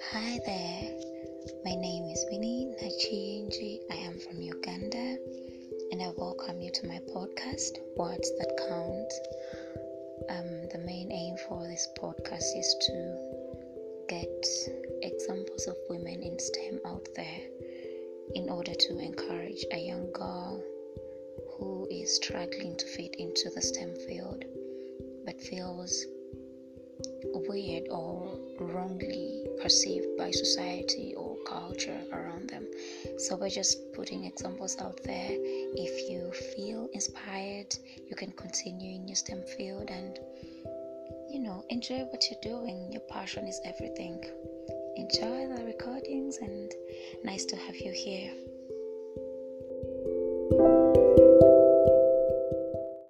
Hi there, my name is Winnie Nachinji. I am from Uganda and I welcome you to my podcast, Words That Count. Um, the main aim for this podcast is to get examples of women in STEM out there in order to encourage a young girl who is struggling to fit into the STEM field but feels weird or wrongly perceived by society or culture around them. So, we're just putting examples out there, if you feel inspired, you can continue in your STEM field and you know enjoy what you're doing. Your passion is everything. Enjoy the recordings and nice to have you here.